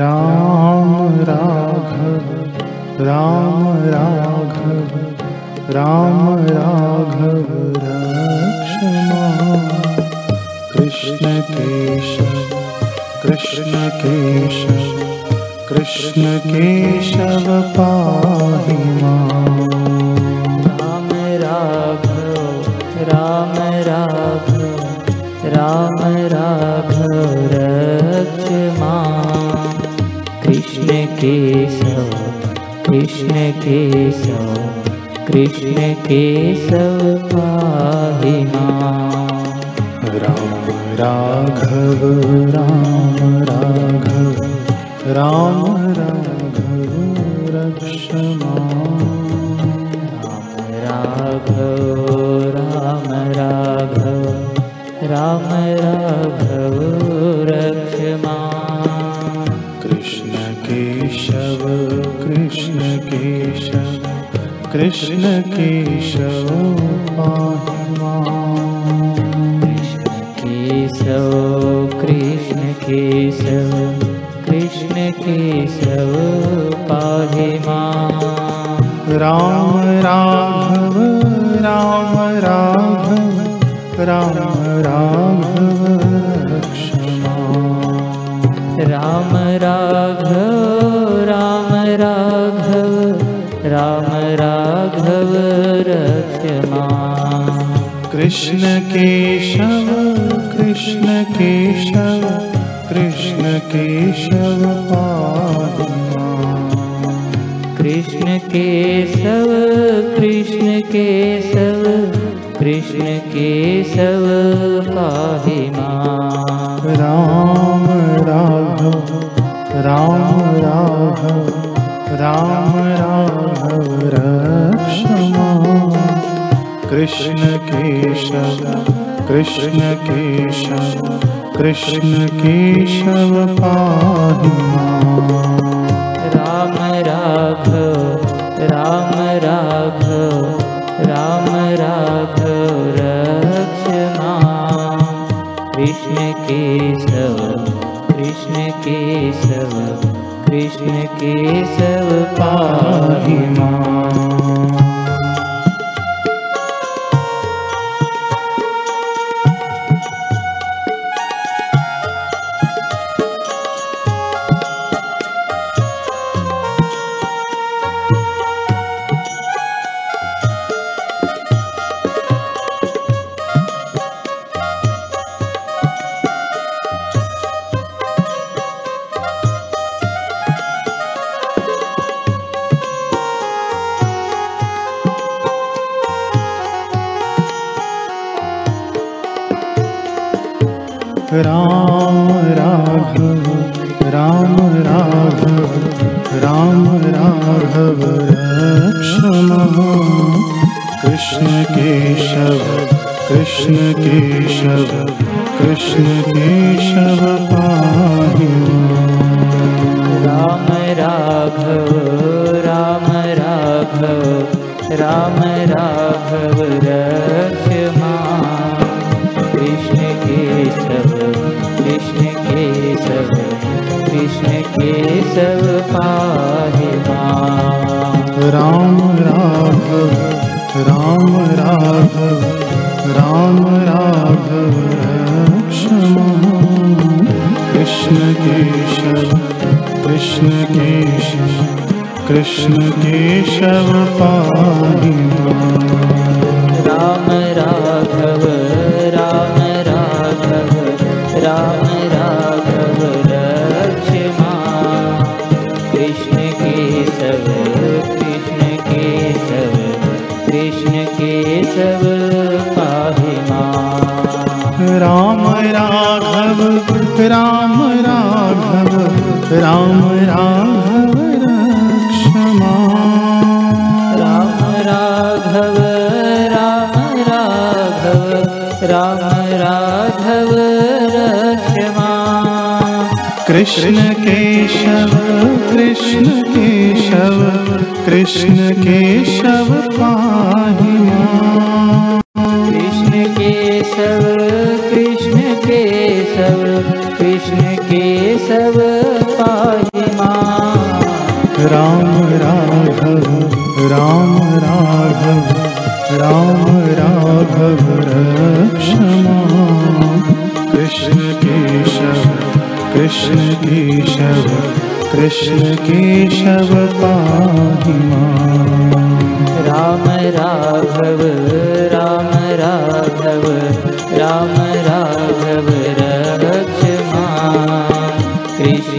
राम राघव राम राघव राम राघव रक्षमा कृष्ण केशव कृष्ण केशव कृष्ण केशव पाहि माम् केशव कृष्ण केशव पाहि राम राघव राम राघव राम राघव रक्ष माम्। राम राघव राम राघव राम राघव रक्ष माम् कृष्ण केशव कृष्ण केशव कृष्ण केशव पाहि माम्। कृष्ण केशव कृष्ण केशव कृष्ण केशव पाहि माम् राम राघव राम राघव राम राघव कृष्ण केशव कृष्ण केशव कृष्ण केशव। कृष्ण केशव कृष्ण केशव कृष्ण केशव पाहि माम् राम राघव राम राघव राम राघव माम्। कृष्ण केशव कृष्ण केशव कृष्ण केशव पाहि। राम राघव राम राघव राम राघव रक्ष कृष्ण केशव कृष्ण केशव कृष्ण केशव पाहि पाहि राम राघव राम राघव राम राघव रक्ष माम्। कृष्ण केशव कृष्ण केशव कृष्ण केशव पाहि। राम राघव राम राघव राम राघव कृष्ण केशव पाहि राम राघव राम राघव राम राघव रक्ष माम्। कृष्ण केशव कृष्ण केशव कृष्ण केशव पाहि राघव राम राघव राम राघव रक्ष माम्। राम राघव राम राघव राम राघव रक्ष माम् कृष्ण केशव कृष्ण केशव कृष्ण केशव पाहि राघव रक्षमा कृष्ण केशव कृष्ण केशव कृष्ण केशव पाहि राम राघव राम राघव राम राघव रक्ष मां कृष्ण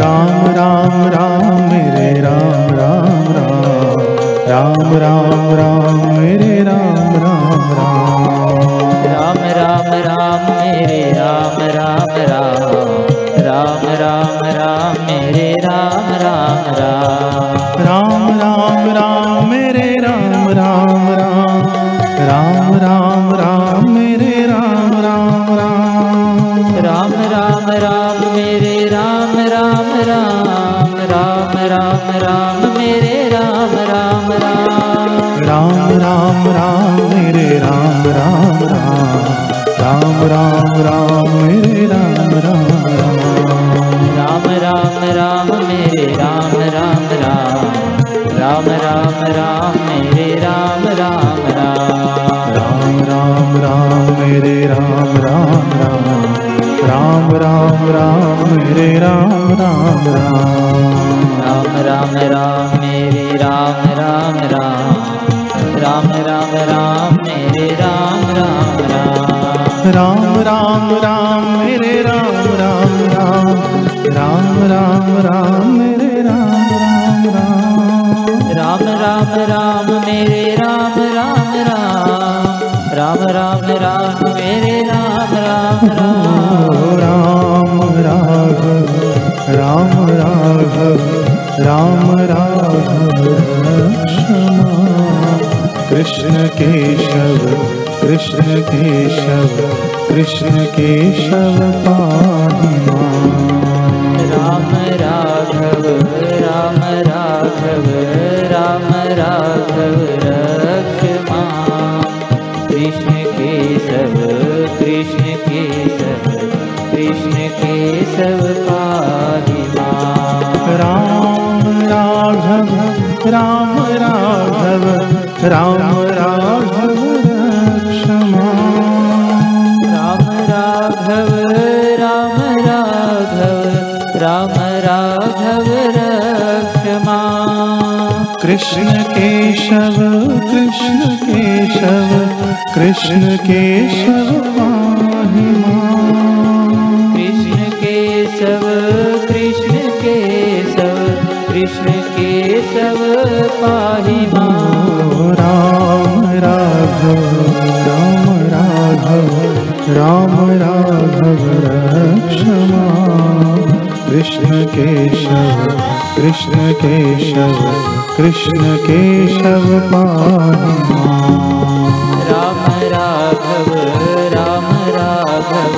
राम राम राम मेरे राम राम राम राम राम राम मेरे राम राम राम राम राम राम मेरे राम राम राम राम राम राम मेरे राम राम राम राम राम मेरे राम राम राम राम राम राम मेरे राम राम राम राम राम राम मेरे राम राम राम राम राम राम मेरे राम राम राम राम राम राम मेरे राम राम राम राम राम राम मेरे राम राम राम राम राम राम राम राम राम राम राघव राम राघव राम राघव कृष्ण केशव कृष्ण केशव कृष्ण केशव पाहि माम्। राम केशव कृष्ण केशव कृष्ण केशव। कृष्ण केशव कृष्ण केशव कृष्ण केशव पाहि राम राघव राम राघव राम राघव रक्षमा कृष्ण केशव कृष्ण केशव कृष्ण केशव पाहि माम्। राम राघव राम राघव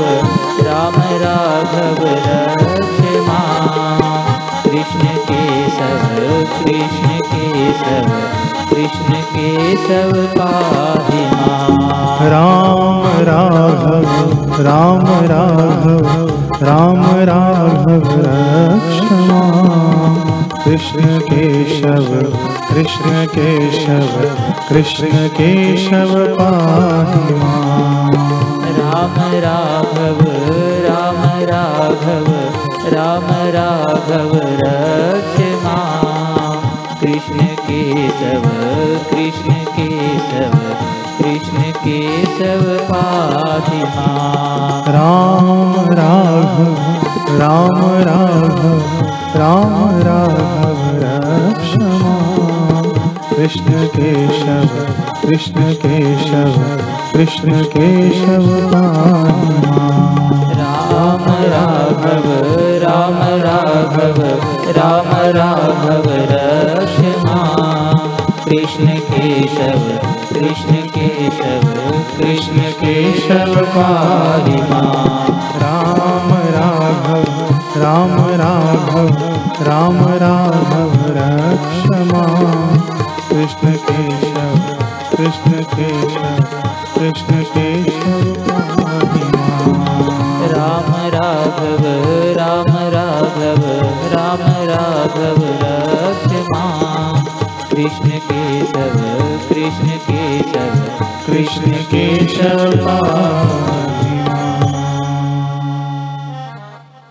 राम राघव रक्ष मां। कृष्ण केशव कृष्ण केशव कृष्ण केशव पाहि राम राघव राम राघव राम राघव रक्षमा कृष्ण केशव कृष्ण केशव कृष्ण केशव पाहि माम्। राम राघव राम राघव राम राघव रक्ष मां कृष्ण केशव कृष्ण केशव कृष्ण केशव पाहि मां राम राघव राम राघव राम राघव रक्षमा। कृष्ण केशव कृष्ण केशव कृष्ण केशव राम राघव राम राघव राम राघव रक्ष मां कृष्ण केशव कृष्ण केशव कृष्ण केशव पाहि कृष्ण राम राघव राम राघव राम राघव रक्ष मां। कृष्ण केशव कृष्ण केशव कृष्ण केशव पाहि